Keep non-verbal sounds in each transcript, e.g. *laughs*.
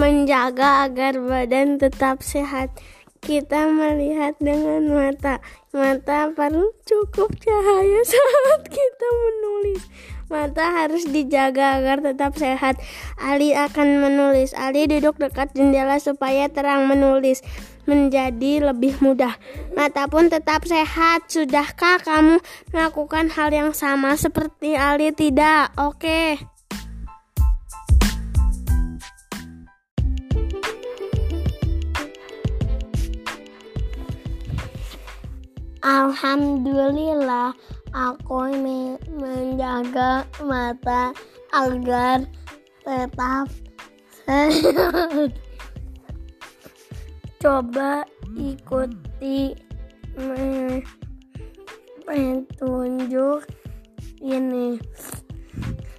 menjaga agar badan tetap sehat. Kita melihat dengan mata. Mata perlu cukup cahaya *laughs* saat kita menulis. Mata harus dijaga agar tetap sehat. Ali akan menulis. Ali duduk dekat jendela supaya terang menulis menjadi lebih mudah. Mata pun tetap sehat. Sudahkah kamu melakukan hal yang sama seperti Ali? Tidak. Oke. Alhamdulillah aku menjaga mata agar tetap sehat. Coba ikuti petunjuk ini.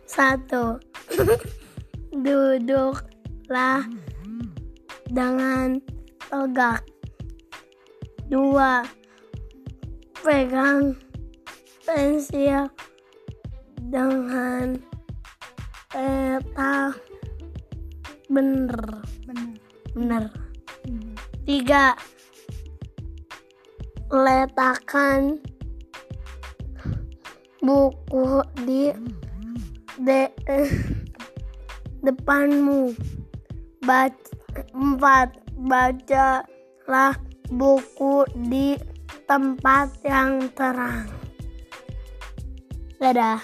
Satu, *laughs* duduklah dengan tegak. Dua, pegang pensil dengan peta bener. Benar bener. Tiga letakkan buku di de, depanmu. Bac empat bacalah buku di tempat yang terang. Dadah.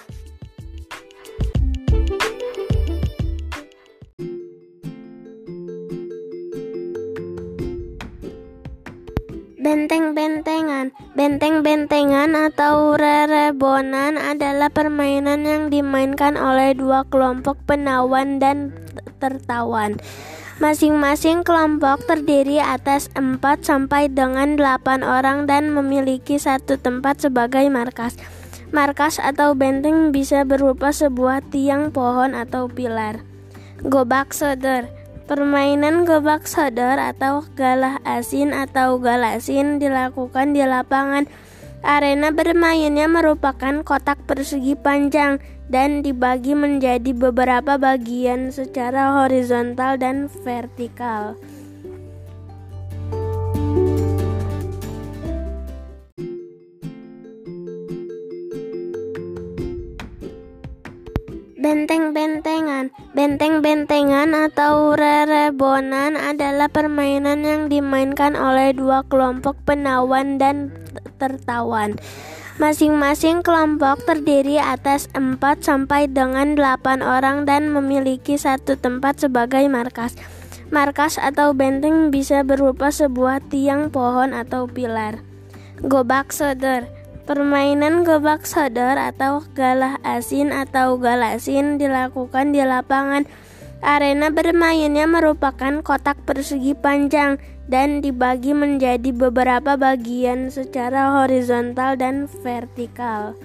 Benteng-bentengan. Benteng-bentengan atau rerebonan adalah permainan yang dimainkan oleh dua kelompok penawan dan tertawan. Masing-masing kelompok terdiri atas 4 sampai dengan 8 orang dan memiliki satu tempat sebagai markas. Markas atau benteng bisa berupa sebuah tiang pohon atau pilar. Gobak sodor Permainan gobak sodor atau galah asin atau galasin dilakukan di lapangan. Arena bermainnya merupakan kotak persegi panjang dan dibagi menjadi beberapa bagian secara horizontal dan vertikal. Benteng-bentengan Benteng-bentengan atau rerebonan adalah permainan yang dimainkan oleh dua kelompok penawan dan tertawan. Masing-masing kelompok terdiri atas 4 sampai dengan 8 orang dan memiliki satu tempat sebagai markas. Markas atau benteng bisa berupa sebuah tiang pohon atau pilar. Gobak sodor Permainan gobak sodor atau galah asin atau galasin dilakukan di lapangan. Arena bermainnya merupakan kotak persegi panjang dan dibagi menjadi beberapa bagian secara horizontal dan vertikal.